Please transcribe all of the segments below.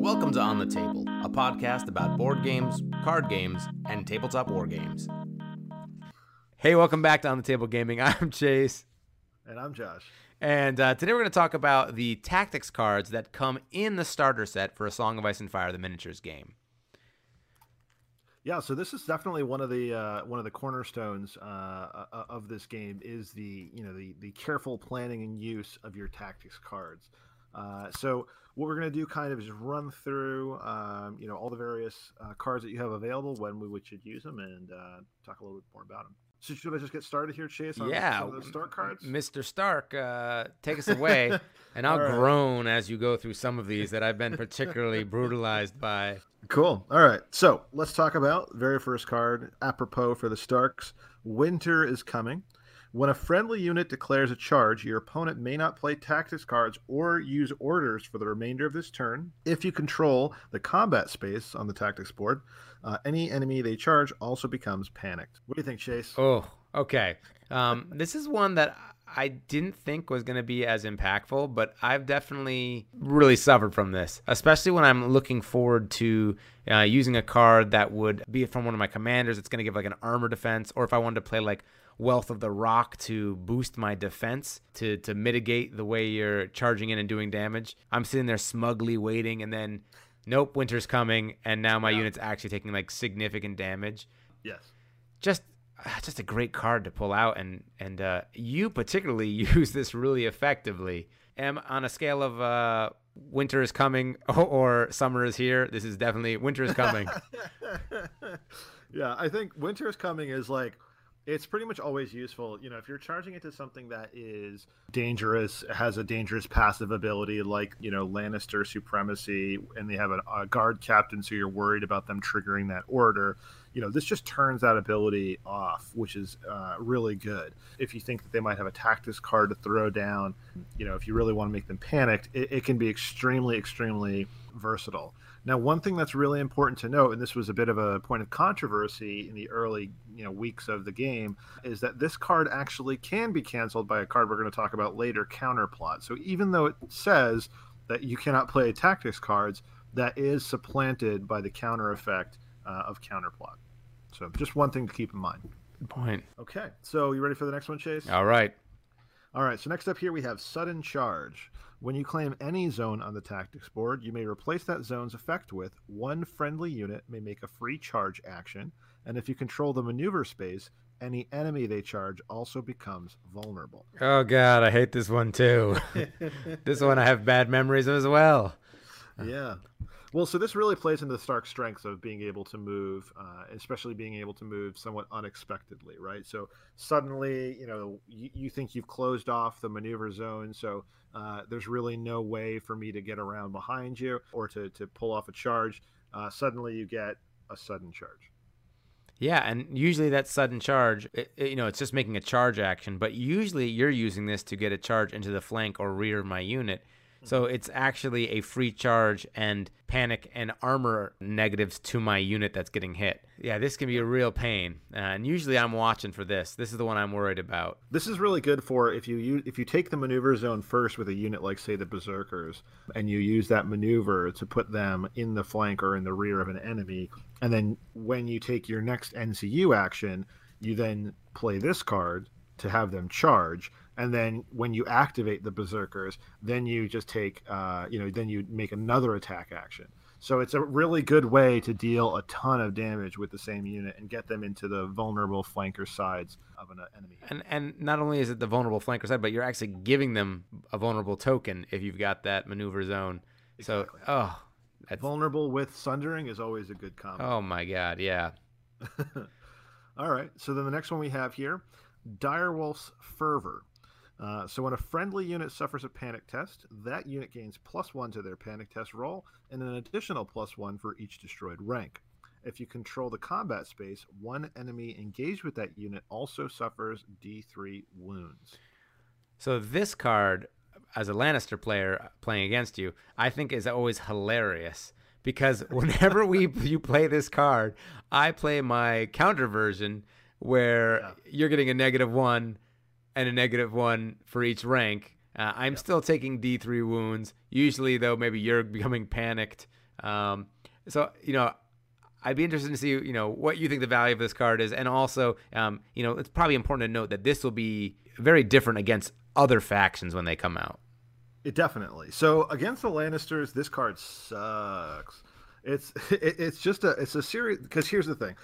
Welcome to On the Table, a podcast about board games, card games, and tabletop war games. Hey, welcome back to On the Table Gaming. I'm Chase. And I'm Josh. And uh, today we're going to talk about the tactics cards that come in the starter set for A Song of Ice and Fire, the miniatures game. Yeah, so this is definitely one of the uh, one of the cornerstones uh, of this game is the you know the the careful planning and use of your tactics cards. Uh, so what we're going to do kind of is run through um, you know all the various uh, cards that you have available when we should use them and uh, talk a little bit more about them. So should I just get started here, Chase? On yeah, Stark cards. Mr. Stark, uh, take us away, and I'll right. groan as you go through some of these that I've been particularly brutalized by. Cool. All right, so let's talk about very first card, apropos for the Starks. Winter is coming. When a friendly unit declares a charge, your opponent may not play tactics cards or use orders for the remainder of this turn. If you control the combat space on the tactics board, uh, any enemy they charge also becomes panicked. What do you think, Chase? Oh, okay. Um, this is one that I didn't think was going to be as impactful, but I've definitely really suffered from this, especially when I'm looking forward to uh, using a card that would be from one of my commanders. It's going to give like an armor defense, or if I wanted to play like Wealth of the Rock to boost my defense to to mitigate the way you're charging in and doing damage. I'm sitting there smugly waiting, and then nope, winter's coming, and now my yeah. unit's actually taking like significant damage. Yes, just ah, just a great card to pull out, and and uh, you particularly use this really effectively. Am on a scale of uh, winter is coming or summer is here. This is definitely winter is coming. yeah, I think winter is coming is like it's pretty much always useful. You know, if you're charging into something that is dangerous, has a dangerous passive ability like, you know, Lannister supremacy, and they have a, a, guard captain, so you're worried about them triggering that order, you know, this just turns that ability off, which is uh, really good. If you think that they might have a tactics card to throw down, you know, if you really want to make them panicked, it, it can be extremely, extremely versatile. Now, one thing that's really important to note, and this was a bit of a point of controversy in the early you know weeks of the game, is that this card actually can be canceled by a card we're going to talk about later, Counterplot. So even though it says that you cannot play tactics cards, that is supplanted by the counter effect uh, of Counterplot. So just one thing to keep in mind. Good point. Okay, so you ready for the next one, Chase? All right. All right, so next up here we have Sudden Charge. When you claim any zone on the tactics board, you may replace that zone's effect with one friendly unit may make a free charge action, and if you control the maneuver space, any enemy they charge also becomes vulnerable. Oh god, I hate this one too. this one I have bad memories of as well. Yeah. Well, so this really plays into the Stark strengths of being able to move, uh, especially being able to move somewhat unexpectedly, right? So suddenly, you know, you, you think you've closed off the maneuver zone, so uh, there's really no way for me to get around behind you or to, to pull off a charge. Uh, suddenly, you get a sudden charge. Yeah, and usually that sudden charge, it, it, you know, it's just making a charge action, but usually you're using this to get a charge into the flank or rear of my unit. So it's actually a free charge and panic and armor negatives to my unit that's getting hit. Yeah, this can be a real pain. Uh, and usually I'm watching for this. This is the one I'm worried about. This is really good for if you if you take the maneuver zone first with a unit like say the berserkers and you use that maneuver to put them in the flank or in the rear of an enemy and then when you take your next NCU action, you then play this card to have them charge and then when you activate the berserkers then you just take uh, you know then you make another attack action. So it's a really good way to deal a ton of damage with the same unit and get them into the vulnerable flanker sides of an enemy. And and not only is it the vulnerable flanker side but you're actually giving them a vulnerable token if you've got that maneuver zone. Exactly. so oh that's... vulnerable with sundering is always a good combo. Oh my god yeah. All right so then the next one we have here direwolf's fervor uh, so when a friendly unit suffers a panic test, that unit gains plus one to their panic test roll and an additional plus one for each destroyed rank. If you control the combat space, one enemy engaged with that unit also suffers D3 wounds. So this card, as a Lannister player playing against you, I think is always hilarious because whenever we you play this card, I play my counter version where yeah. you're getting a negative one and a negative one for each rank. Uh, I'm still taking D3 wounds. Usually, though, maybe you're becoming panicked. Um, so, you know, I'd be interested to see, you know, what you think the value of this card is, and also, um, you know, it's probably important to note that this will be very different against other factions when they come out. It definitely. So against the Lannisters, this card sucks. It's it, it's just a it's a series because here's the thing.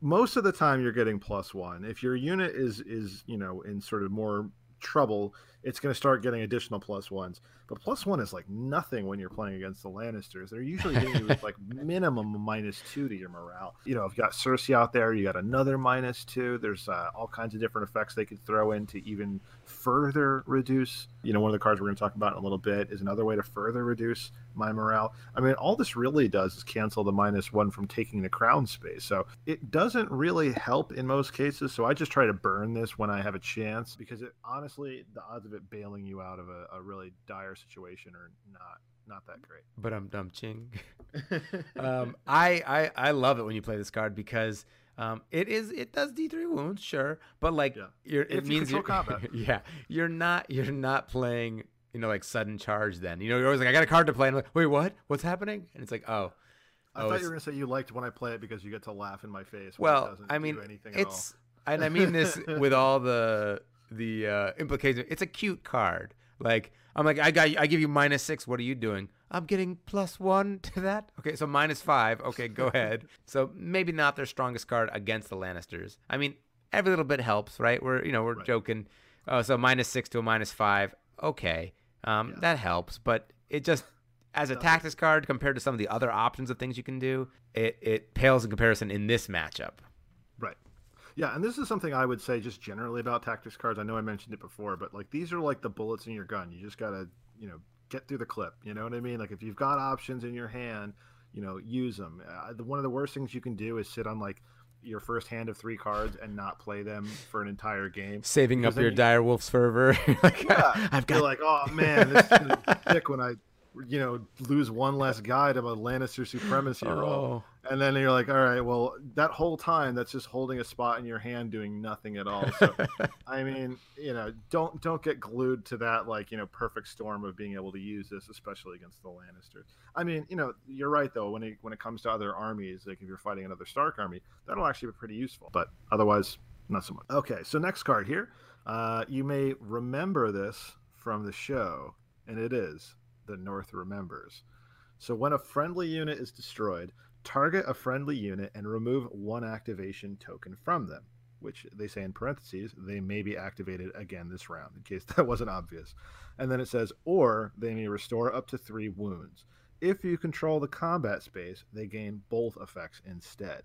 Most of the time you're getting plus one. If your unit is is you know in sort of more trouble, it's going to start getting additional plus ones. But plus one is like nothing when you're playing against the Lannisters. They're usually hitting you with like minimum minus two to your morale. You know, if you got Cersei out there, you got another minus two. There's uh, all kinds of different effects they could throw in to even further reduce. You know, one of the cards we're going to talk about in a little bit is another way to further reduce my morale. I mean, all this really does is cancel the minus one from taking the crown space. So it doesn't really help in most cases. So I just try to burn this when I have a chance because it honestly, the odds of it bailing you out of a, a really dire situation are not not that great. But I'm dumb ching. um, I, I I love it when you play this card because um, it is it does D three wounds, sure, but like Yeah. you're, it If means control you're, combat. yeah, you're not you're not playing you know like sudden charge. Then you know you're always like I got a card to play, and I'm like wait what what's happening? And it's like oh. I oh, thought you were going to say you liked when I play it because you get to laugh in my face. When it Well, doesn't I mean, do anything at all. it's and I mean this with all the the uh, implications. It's a cute card. Like I'm like I got I give you minus six. What are you doing? I'm getting plus one to that. Okay, so minus five. Okay, go ahead. So maybe not their strongest card against the Lannisters. I mean, every little bit helps, right? We're you know we're Right. joking. Oh, so minus six to a minus five. Okay, um, Yeah. that helps, but it just as a tactics card compared to some of the other options of things you can do, it it pales in comparison in this matchup. Yeah, and this is something I would say just generally about tactics cards. I know I mentioned it before, but like these are like the bullets in your gun. You just gotta, you know, get through the clip. You know what I mean? Like if you've got options in your hand, you know, use them. Uh, the, one of the worst things you can do is sit on like your first hand of three cards and not play them for an entire game. saving up your you- dire wolf's fervor. like, Yeah, I've You're got like, oh man, this is gonna be sick when I, you know, lose one less guy to a Lannister supremacy roll. oh, And then you're like, all right, well, that whole time that's just holding a spot in your hand doing nothing at all. So, I mean, you know, don't don't get glued to that like, you know, perfect storm of being able to use this, especially against the Lannisters. I mean, you know, you're right though. When it when it comes to other armies, like if you're fighting another Stark army, that'll actually be pretty useful. But otherwise, not so much. Okay, so next card here, uh, you may remember this from the show, and it is the North remembers. So when a friendly unit is destroyed, target a friendly unit and remove one activation token from them, which they say in parentheses, they may be activated again this round, in case that wasn't obvious. And then it says, or they may restore up to three wounds. If you control the combat space, they gain both effects instead.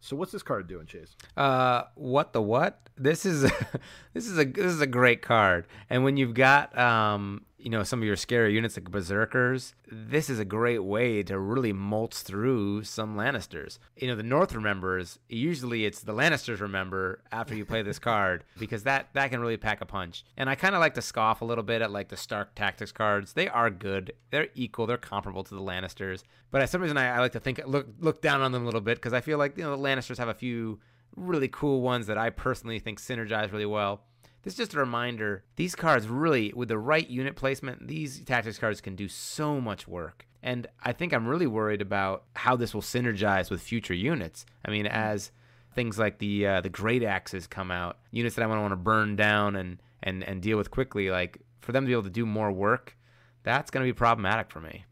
So what's this card doing, Chase? uh, what the what? This is this is a this is a great card. And when you've got um, you know, some of your scary units like berserkers, this is a great way to really mulch through some Lannisters. You know, the North remembers. Usually, it's the Lannisters remember after you play this card because that that can really pack a punch. And I kind of like to scoff a little bit at like the Stark tactics cards. They are good. They're equal. They're comparable to the Lannisters. But for some reason, I, I like to think look look down on them a little bit because I feel like you know the Lannisters have a few really cool ones that I personally think synergize really well. This is just a reminder these cards really, with the right unit placement, these tactics cards can do so much work. And I think I'm really worried about how this will synergize with future units. I mean, as things like the uh, the great axes come out, units that I want to burn down and, and, and deal with quickly, like for them to be able to do more work, that's going to be problematic for me.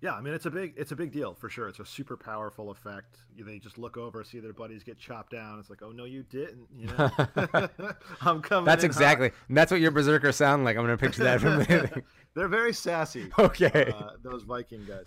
Yeah, I mean it's a big it's a big deal for sure. It's a super powerful effect. They just look over, see their buddies get chopped down. It's like, oh no, you didn't. You know, I'm coming. That's exactly, that's what your berserkers sound like. I'm going to picture that from the They're very sassy. Okay. uh, those Viking guys.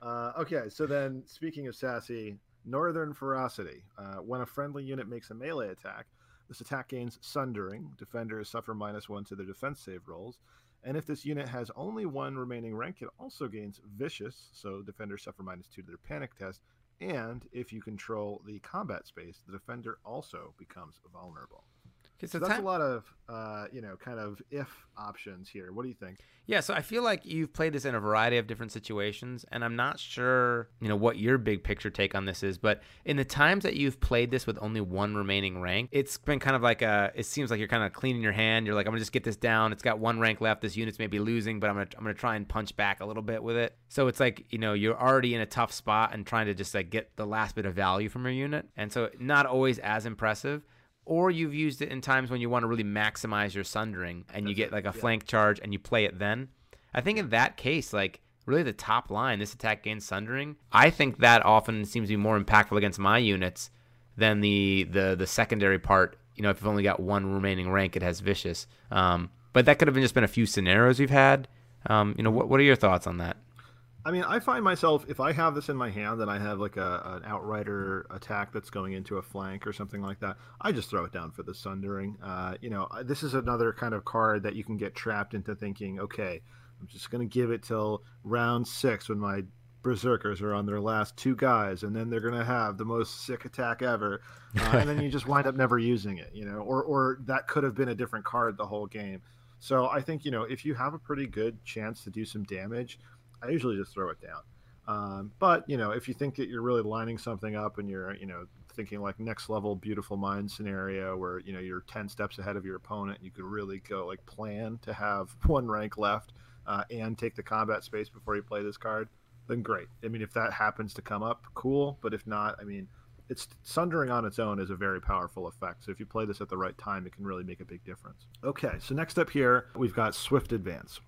Uh, okay, so then speaking of sassy, Northern Ferocity. Uh, when a friendly unit makes a melee attack, this attack gains Sundering. Defenders suffer minus one to their defense save rolls. And if this unit has only one remaining rank, it also gains Vicious, so defenders suffer minus two to their panic test. And if you control the combat space, the defender also becomes vulnerable. So that's time... a lot of uh, you know kind of if options here. What do you think? Yeah, so I feel like you've played this in a variety of different situations, and I'm not sure you know what your big picture take on this is. But in the times that you've played this with only one remaining rank, it's been kind of like a. It seems like you're kind of cleaning your hand. You're like, I'm gonna just get this down. It's got one rank left. This unit's maybe losing, but I'm gonna I'm gonna try and punch back a little bit with it. So it's like you know you're already in a tough spot and trying to just like get the last bit of value from your unit, and so not always as impressive or you've used it in times when you want to really maximize your sundering and That's you get like a yeah. flank charge and you play it then. I think in that case, like really the top line, this attack gains sundering. I think that often seems to be more impactful against my units than the the the secondary part. You know, if you've only got one remaining rank, it has vicious. Um, but that could have been just been a few scenarios we've had. Um, you know, what what are your thoughts on that? I mean, I find myself if I have this in my hand and I have like a an outrider attack that's going into a flank or something like that, I just throw it down for the sundering. Uh, you know, this is another kind of card that you can get trapped into thinking, okay, I'm just going to give it till round six when my berserkers are on their last two guys, and then they're going to have the most sick attack ever, uh, and then you just wind up never using it. You know, or or that could have been a different card the whole game. So I think you know if you have a pretty good chance to do some damage I usually just throw it down. Um, but you know, if you think that you're really lining something up and you're, you know, thinking like next level beautiful mind scenario where you know you're 10 steps ahead of your opponent, you could really go like plan to have one rank left uh, and take the combat space before you play this card. Then great. I mean, if that happens to come up, cool. But if not, I mean, it's sundering on its own is a very powerful effect. So if you play this at the right time, it can really make a big difference. Okay, so next up here, we've got Swift Advance.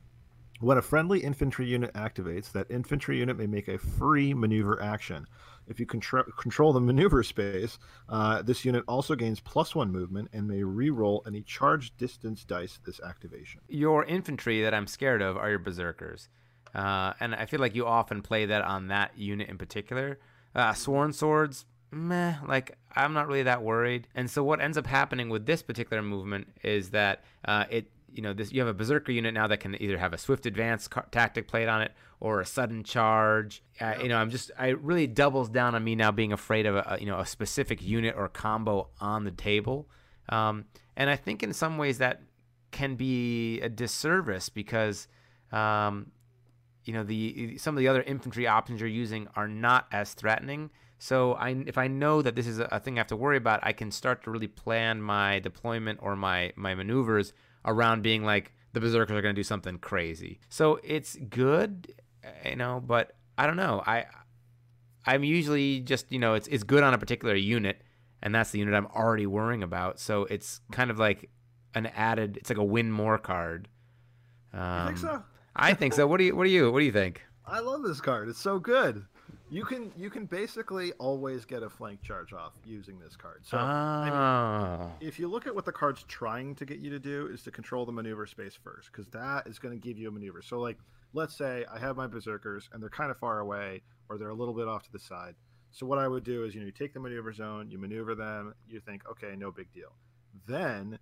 When a friendly infantry unit activates, that infantry unit may make a free maneuver action. If you contro- control the maneuver space, uh, this unit also gains plus one movement and may re-roll any charge distance dice this activation. Your infantry that I'm scared of are your berserkers, uh, and I feel like you often play that on that unit in particular. Uh, sworn swords, meh, like I'm not really that worried. And so what ends up happening with this particular movement is that uh, it you know this you have a berserker unit now that can either have a swift advance car- tactic played on it or a sudden charge. Uh, you know i'm just i really doubles down on me now being afraid of a, you know a specific unit or combo on the table. Um, and i think in some ways that can be a disservice because um, you know the some of the other infantry options you're using are not as threatening. So I, if I know that this is a, thing I have to worry about, I can start to really plan my deployment or my my maneuvers around being like the berserkers are going to do something crazy. So it's good, you know, but I don't know. I I'm usually just, you know, it's it's good on a particular unit and that's the unit I'm already worrying about. So it's kind of like an added it's like a win more card. Um, you think so? I think so. What do you what do you what do you think? I love this card. It's so good. You can you can basically always get a flank charge off using this card. So I mean, ah. if you look at what the card's trying to get you to do is to control the maneuver space first, because that is going to give you a maneuver. So like, let's say I have my berserkers and they're kind of far away or they're a little bit off to the side. So what I would do is you know you take the maneuver zone, you maneuver them, you think okay, no big deal. Then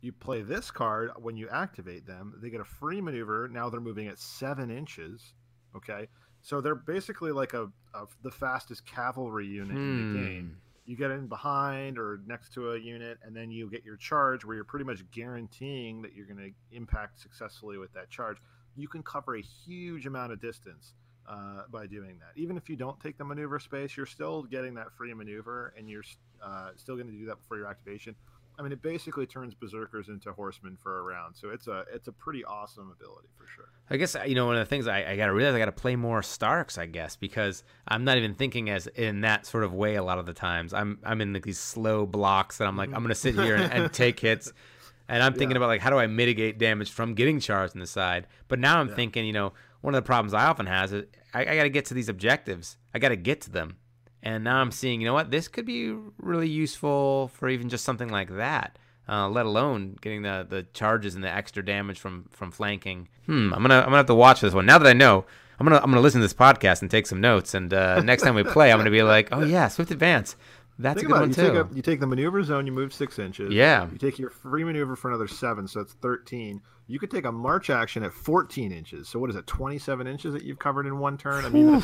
you play this card when you activate them. They get a free maneuver. Now they're moving at seven inches. Okay. So they're basically like a, a the fastest cavalry unit hmm. in the hmm. game. You get in behind or next to a unit, and then you get your charge, where you're pretty much guaranteeing that you're going to impact successfully with that charge. You can cover a huge amount of distance uh, by doing that. Even if you don't take the maneuver space, you're still getting that free maneuver, and you're uh, still going to do that before your activation. I mean, it basically turns berserkers into horsemen for a round, so it's a it's a pretty awesome ability for sure. I guess you know one of the things I, I got to realize I got to play more Starks, I guess, because I'm not even thinking as in that sort of way a lot of the times. I'm I'm in like these slow blocks, and I'm like I'm gonna sit here and, and take hits, and I'm thinking yeah. about like how do I mitigate damage from getting charged on the side. But now I'm yeah. thinking, you know, one of the problems I often has is I, I got to get to these objectives. I got to get to them and now I'm seeing, you know what, this could be really useful for even just something like that. Uh, let alone getting the, the charges and the extra damage from, from flanking. Hmm, I'm gonna I'm gonna have to watch this one. Now that I know, I'm gonna I'm gonna listen to this podcast and take some notes. And uh, next time we play, I'm gonna be like, oh yeah, swift advance. That's Think a good one you too. Take a, you take the maneuver zone, you move six inches. Yeah. You take your free maneuver for another seven, so that's thirteen. You could take a march action at 14 inches. So what is it, 27 inches that you've covered in one turn? I mean,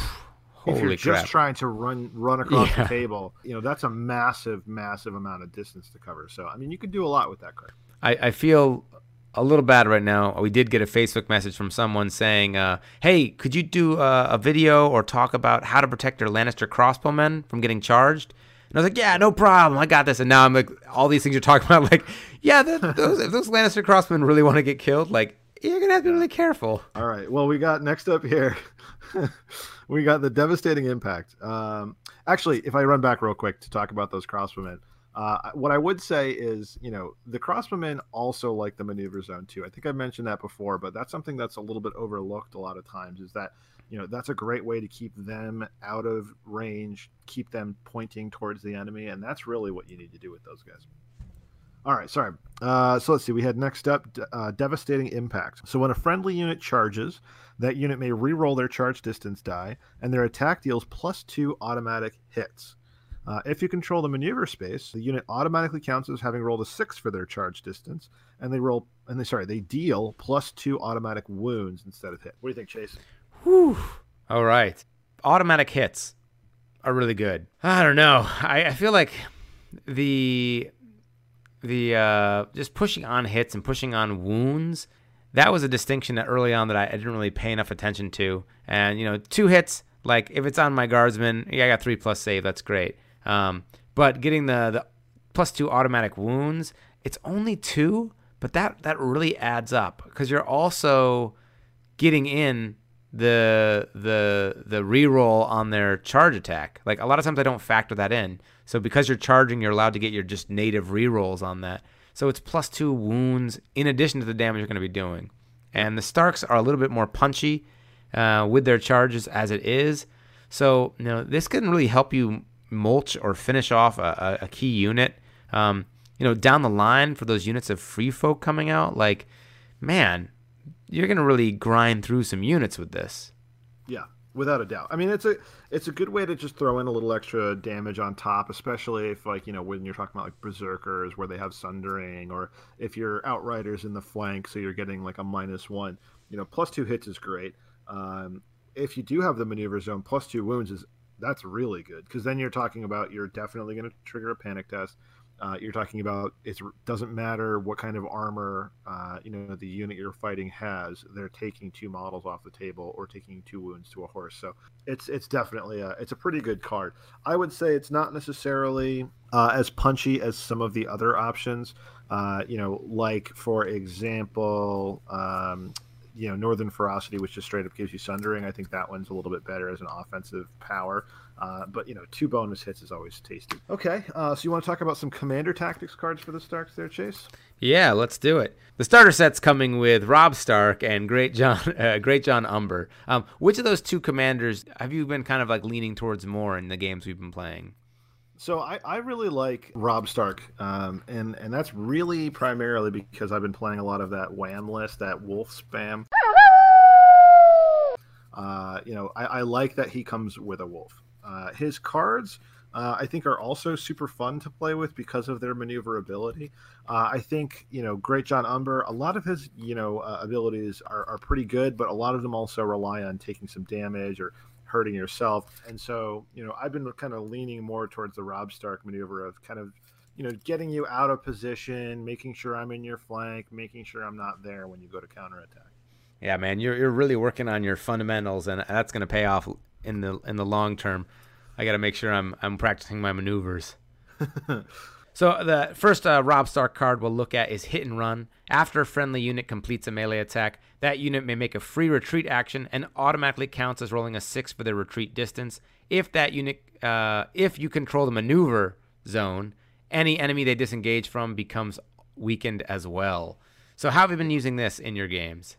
Holy if you're crap. just trying to run run across Yeah. the table, you know that's a massive, massive amount of distance to cover. So I mean, you could do a lot with that card. I, I feel a little bad right now. We did get a Facebook message from someone saying, uh, "Hey, could you do uh, a video or talk about how to protect your Lannister crossbowmen from getting charged?" And I was like, "Yeah, no problem. I got this." And now I'm like, all these things you're talking about, like, yeah, that, those if those Lannister crossbowmen really want to get killed, like, you're gonna have to be really careful. All right. Well, we got next up here. we got the devastating impact. Um, actually, if I run back real quick to talk about those crossbowmen, uh, what I would say is, you know, the crossbowmen also like the maneuver zone too. I think I mentioned that before, but that's something that's a little bit overlooked a lot of times. Is that you know that's a great way to keep them out of range, keep them pointing towards the enemy, and that's really what you need to do with those guys. All right, sorry. Uh, so let's see. We had next up uh, devastating impact. So when a friendly unit charges, that unit may re-roll their charge distance die, and their attack deals plus two automatic hits. Uh, if you control the maneuver space, the unit automatically counts as having rolled a six for their charge distance, and they roll and they sorry they deal plus two automatic wounds instead of hit. What do you think, Chase? Whew. All right, automatic hits are really good. I don't know. I, I feel like the the uh, just pushing on hits and pushing on wounds. That was a distinction that early on that I, didn't really pay enough attention to. And you know, two hits, like if it's on my guardsman, yeah, I got three plus save. That's great. Um, but getting the the plus two automatic wounds, it's only two, but that that really adds up because you're also getting in the the the reroll on their charge attack. Like a lot of times I don't factor that in. So because you're charging, you're allowed to get your just native rerolls on that. So it's plus two wounds in addition to the damage you're going to be doing. And the Starks are a little bit more punchy uh, with their charges as it is. So you know this can really help you mulch or finish off a, a, key unit. Um, you know down the line for those units of free folk coming out, like man, you're gonna really grind through some units with this. Yeah, without a doubt. I mean, it's a it's a good way to just throw in a little extra damage on top, especially if like you know when you're talking about like berserkers where they have sundering, or if you're outriders in the flank, so you're getting like a minus one. You know, plus two hits is great. Um, if you do have the maneuver zone, plus two wounds is that's really good because then you're talking about you're definitely going to trigger a panic test. Uh, you're talking about it doesn't matter what kind of armor uh, you know the unit you're fighting has. They're taking two models off the table or taking two wounds to a horse. So it's it's definitely a it's a pretty good card. I would say it's not necessarily uh, as punchy as some of the other options. Uh, you know, like for example, um, you know, Northern Ferocity, which just straight up gives you Sundering. I think that one's a little bit better as an offensive power. Uh, but you know, two bonus hits is always tasty. Okay, uh, so you want to talk about some commander tactics cards for the Starks there, Chase? Yeah, let's do it. The starter set's coming with Robb Stark and Greatjon, uh, Greatjon Umber. Um, which of those two commanders have you been kind of like leaning towards more in the games we've been playing? So I, I really like Robb Stark, um, and and that's really primarily because I've been playing a lot of that wham list, that wolf spam. Uh, you know, I, I like that he comes with a wolf. Uh, his cards, uh, I think, are also super fun to play with because of their maneuverability. Uh, I think, you know, Greatjon Umber, a lot of his, you know, uh, abilities are, are pretty good, but a lot of them also rely on taking some damage or hurting yourself. And so, you know, I've been kind of leaning more towards the Robb Stark maneuver of kind of, you know, getting you out of position, making sure I'm in your flank, making sure I'm not there when you go to counterattack. Yeah, man, you're you're really working on your fundamentals, and that's going to pay off in the in the long term. I got to make sure I'm I'm practicing my maneuvers. so the first uh, Robb Stark card we'll look at is Hit and Run. After a friendly unit completes a melee attack, that unit may make a free retreat action and automatically counts as rolling a six for their retreat distance. If that unit, uh, if you control the maneuver zone, any enemy they disengage from becomes weakened as well. So how have you been using this in your games?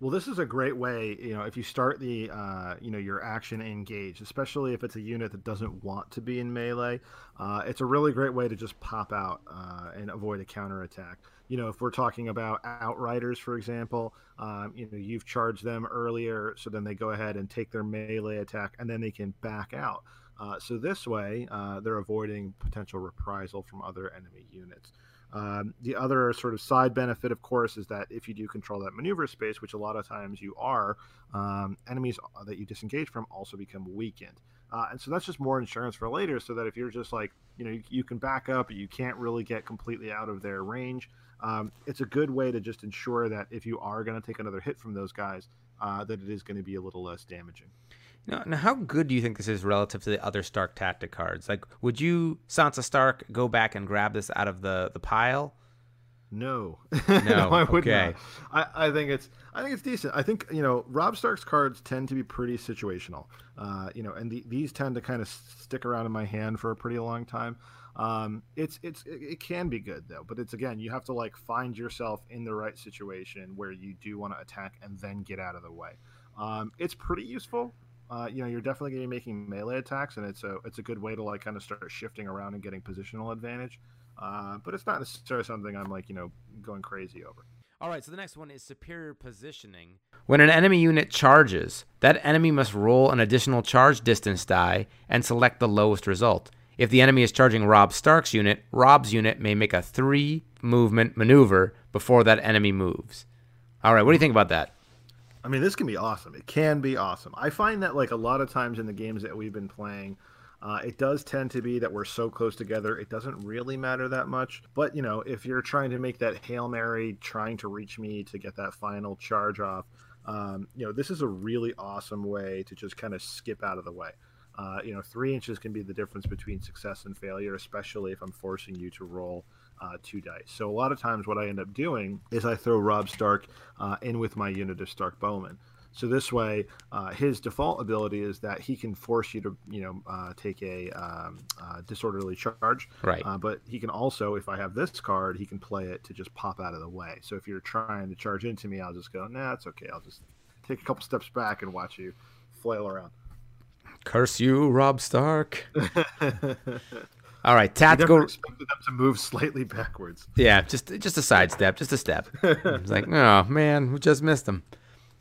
Well, this is a great way, you know, if you start the, uh, you know, your action engaged, especially if it's a unit that doesn't want to be in melee. Uh, it's a really great way to just pop out uh, and avoid a counterattack. You know, if we're talking about outriders, for example, um, you know, you've charged them earlier, so then they go ahead and take their melee attack, and then they can back out. Uh, so this way, uh, they're avoiding potential reprisal from other enemy units. Um, the other sort of side benefit, of course, is that if you do control that maneuver space, which a lot of times you are, um, enemies that you disengage from also become weakened. Uh, and so that's just more insurance for later, so that if you're just like, you know, you, you can back up, you can't really get completely out of their range. Um, it's a good way to just ensure that if you are going to take another hit from those guys, uh, that it is going to be a little less damaging. Now, now, how good do you think this is relative to the other Stark tactic cards? Like, would you, Sansa Stark, go back and grab this out of the, the pile? No, no, no I would okay. not. I, I think it's I think it's decent. I think you know Robb Stark's cards tend to be pretty situational. Uh, you know, and the, these tend to kind of stick around in my hand for a pretty long time. Um, it's it's it can be good though, but it's again you have to like find yourself in the right situation where you do want to attack and then get out of the way. Um, it's pretty useful. Uh, you know, you're definitely going to be making melee attacks, and it's a it's a good way to like kind of start shifting around and getting positional advantage. Uh, but it's not necessarily something I'm like, you know, going crazy over. All right, so the next one is superior positioning. When an enemy unit charges, that enemy must roll an additional charge distance die and select the lowest result. If the enemy is charging Robb Stark's unit, Robb's unit may make a three movement maneuver before that enemy moves. All right, what do you think about that? I mean, this can be awesome. It can be awesome. I find that like a lot of times in the games that we've been playing, uh, it does tend to be that we're so close together, it doesn't really matter that much. But, you know, if you're trying to make that Hail Mary, trying to reach me to get that final charge off, um, you know, this is a really awesome way to just kind of skip out of the way. Uh, you know, three inches can be the difference between success and failure, especially if I'm forcing you to roll uh, two dice. So a lot of times, what I end up doing is I throw Robb Stark uh, in with my unit of Stark Bowmen. So this way, uh, his default ability is that he can force you to, you know, uh, take a um, uh, disorderly charge. Right. Uh, but he can also, if I have this card, he can play it to just pop out of the way. So if you're trying to charge into me, I'll just go, nah, it's okay. I'll just take a couple steps back and watch you flail around. Curse you, Robb Stark. All right, tactical. I expected them to move slightly backwards. Yeah, just just a sidestep, just a step. it's like, oh man, we just missed them.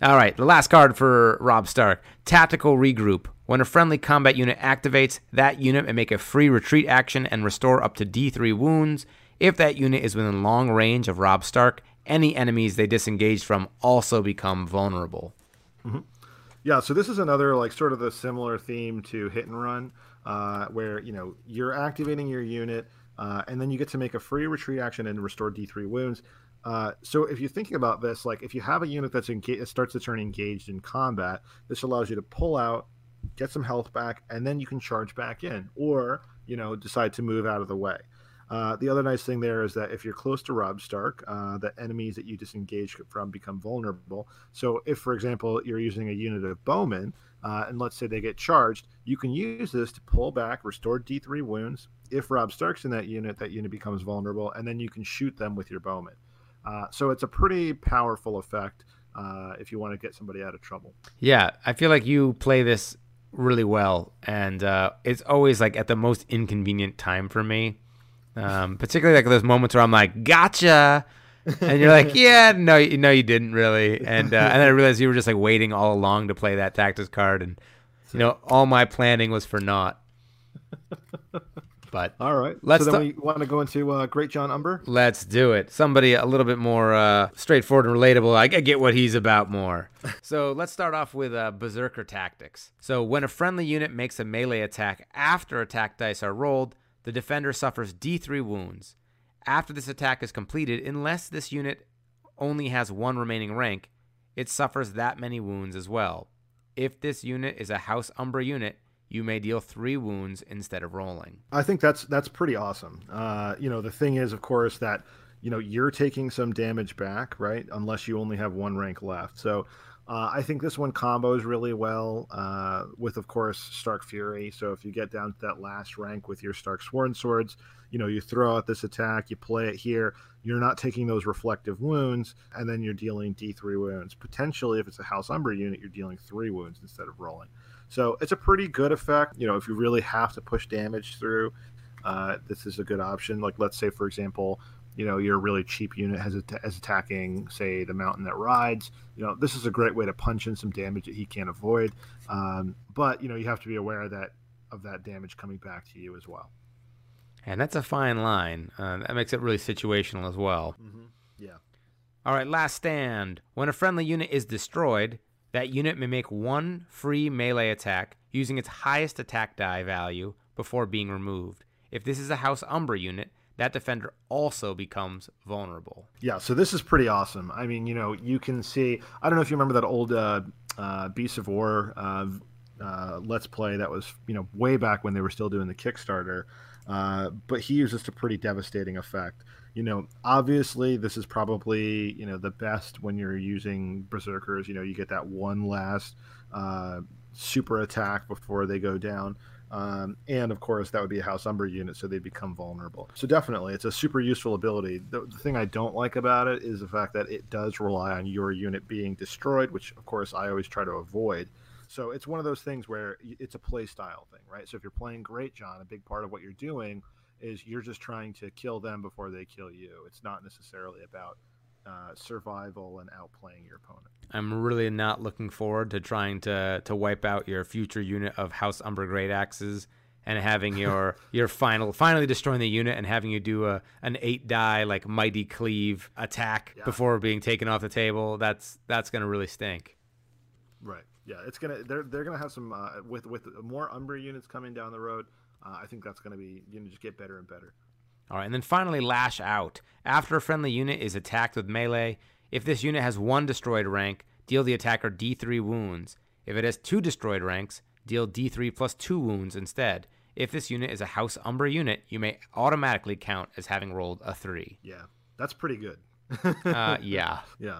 All right, the last card for Robb Stark Tactical Regroup. When a friendly combat unit activates, that unit may make a free retreat action and restore up to D3 wounds. If that unit is within long range of Robb Stark, any enemies they disengage from also become vulnerable. Mm-hmm. Yeah, so this is another like sort of the similar theme to Hit and Run, uh, where you know you're activating your unit, uh, and then you get to make a free retreat action and restore D3 wounds. Uh, so if you're thinking about this, like if you have a unit that's engaged, starts to turn engaged in combat, this allows you to pull out, get some health back, and then you can charge back in, or you know decide to move out of the way. Uh, the other nice thing there is that if you're close to Robb Stark, uh, the enemies that you disengage from become vulnerable. So if, for example, you're using a unit of bowmen, uh, and let's say they get charged, you can use this to pull back, restore D3 wounds. If Robb Stark's in that unit, that unit becomes vulnerable, and then you can shoot them with your bowman. Uh, so it's a pretty powerful effect uh, if you want to get somebody out of trouble. Yeah, I feel like you play this really well, and uh, it's always like at the most inconvenient time for me. Um, particularly like those moments where I'm like, "Gotcha," and you're like, "Yeah, no, no, you didn't really," and uh, and then I realized you were just like waiting all along to play that tactics card, and you know, all my planning was for naught. But all right, let's. So then we want to go into uh, Greatjon Umber. Let's do it. Somebody a little bit more uh, straightforward and relatable. I get what he's about more. so let's start off with uh, Berserker tactics. So when a friendly unit makes a melee attack after attack dice are rolled, the defender suffers D3 wounds. After this attack is completed, unless this unit only has one remaining rank, it suffers that many wounds as well. If this unit is a House Umber unit, you may deal three wounds instead of rolling. I think that's that's pretty awesome. Uh, you know, the thing is, of course, that you know you're taking some damage back, right? Unless you only have one rank left. So. Uh, I think this one combos really well uh, with, of course, Stark Fury. So if you get down to that last rank with your Stark Sworn Swords, you know, you throw out this attack, you play it here, you're not taking those reflective wounds, and then you're dealing D3 wounds. Potentially, if it's a House Umber unit, you're dealing three wounds instead of rolling. So it's a pretty good effect. You know, if you really have to push damage through, uh, this is a good option. Like, let's say, for example, you know, your really cheap unit has, has attacking, say, the mountain that rides. You know, this is a great way to punch in some damage that he can't avoid. Um, but you know, you have to be aware of that of that damage coming back to you as well. And that's a fine line. Uh, that makes it really situational as well. Mm-hmm. Yeah. All right, last stand. When a friendly unit is destroyed, that unit may make one free melee attack using its highest attack die value before being removed. If this is a House umber unit, that defender also becomes vulnerable. Yeah, so this is pretty awesome. I mean, you know, you can see. I don't know if you remember that old uh, uh, Beast of War uh, uh, Let's Play that was, you know, way back when they were still doing the Kickstarter. Uh, but he uses a pretty devastating effect. You know, obviously, this is probably you know the best when you're using berserkers. You know, you get that one last uh, super attack before they go down. Um, and of course, that would be a House Umber unit, so they'd become vulnerable. So definitely, it's a super useful ability. The, the, thing I don't like about it is the fact that it does rely on your unit being destroyed, which of course I always try to avoid. So it's one of those things where it's a play style thing, right? So if you're playing great, John, a big part of what you're doing is you're just trying to kill them before they kill you. It's not necessarily about uh, survival and outplaying your opponent. I'm really not looking forward to trying to to wipe out your future unit of House Umber Great Axes and having your your final finally destroying the unit and having you do a an eight die like mighty cleave attack yeah. before being taken off the table. That's that's gonna really stink. Right. Yeah. It's gonna they're they're gonna have some uh, with with more Umber units coming down the road. Uh, I think that's gonna be you know just get better and better. All right, and then finally, Lash Out. After a friendly unit is attacked with melee, if this unit has one destroyed rank, deal the attacker D3 wounds. If it has two destroyed ranks, deal D3 plus 2 wounds instead. If this unit is a House Umber unit, you may automatically count as having rolled a 3. Yeah, that's pretty good. uh, yeah. Yeah.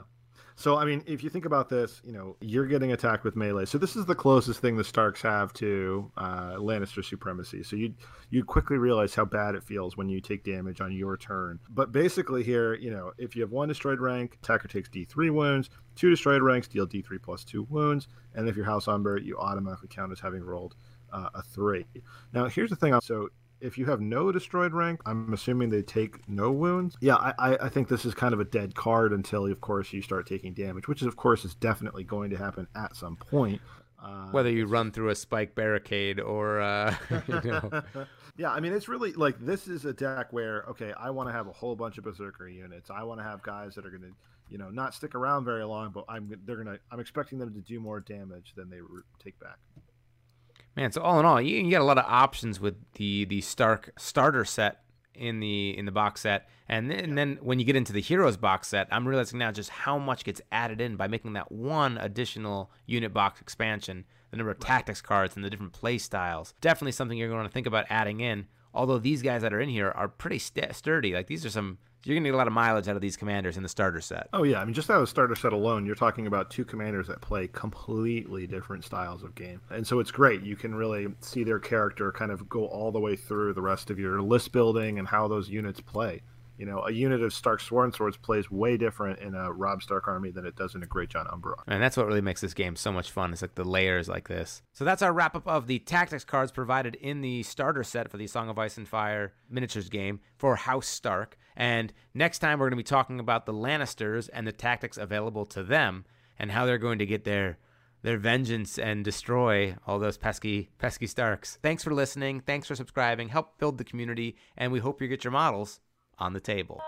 So I mean, if you think about this, you know, you're getting attacked with melee. So this is the closest thing the Starks have to uh, Lannister supremacy. So you you quickly realize how bad it feels when you take damage on your turn. But basically here, you know, if you have one destroyed rank, attacker takes D3 wounds. Two destroyed ranks deal D3 plus two wounds, and if you're House Umber, you automatically count as having rolled uh, a three. Now here's the thing. So if you have no destroyed rank, I'm assuming they take no wounds. Yeah, I, I think this is kind of a dead card until, of course, you start taking damage, which is, of course, is definitely going to happen at some point. Uh, Whether you run through a spike barricade or, uh, you know. yeah, I mean, it's really like this is a deck where, okay, I want to have a whole bunch of berserker units. I want to have guys that are going to, you know, not stick around very long, but I'm they're gonna I'm expecting them to do more damage than they take back. Man, so all in all, you, you get a lot of options with the the Stark starter set in the in the box set, and then, and then when you get into the Heroes box set, I'm realizing now just how much gets added in by making that one additional unit box expansion. The number of tactics cards and the different play styles. Definitely something you're going to think about adding in. Although these guys that are in here are pretty st- sturdy. Like these are some you're going to get a lot of mileage out of these commanders in the starter set. Oh yeah, I mean just out of the starter set alone, you're talking about two commanders that play completely different styles of game, and so it's great. You can really see their character kind of go all the way through the rest of your list building and how those units play. You know, a unit of Stark Sworn Swords plays way different in a Robb Stark army than it does in a Greatjon Umber. And that's what really makes this game so much fun. It's like the layers like this. So that's our wrap up of the tactics cards provided in the starter set for the Song of Ice and Fire miniatures game for House Stark. And next time we're going to be talking about the Lannisters and the tactics available to them and how they're going to get their their vengeance and destroy all those pesky pesky Starks. Thanks for listening. Thanks for subscribing. Help build the community, and we hope you get your models on the table.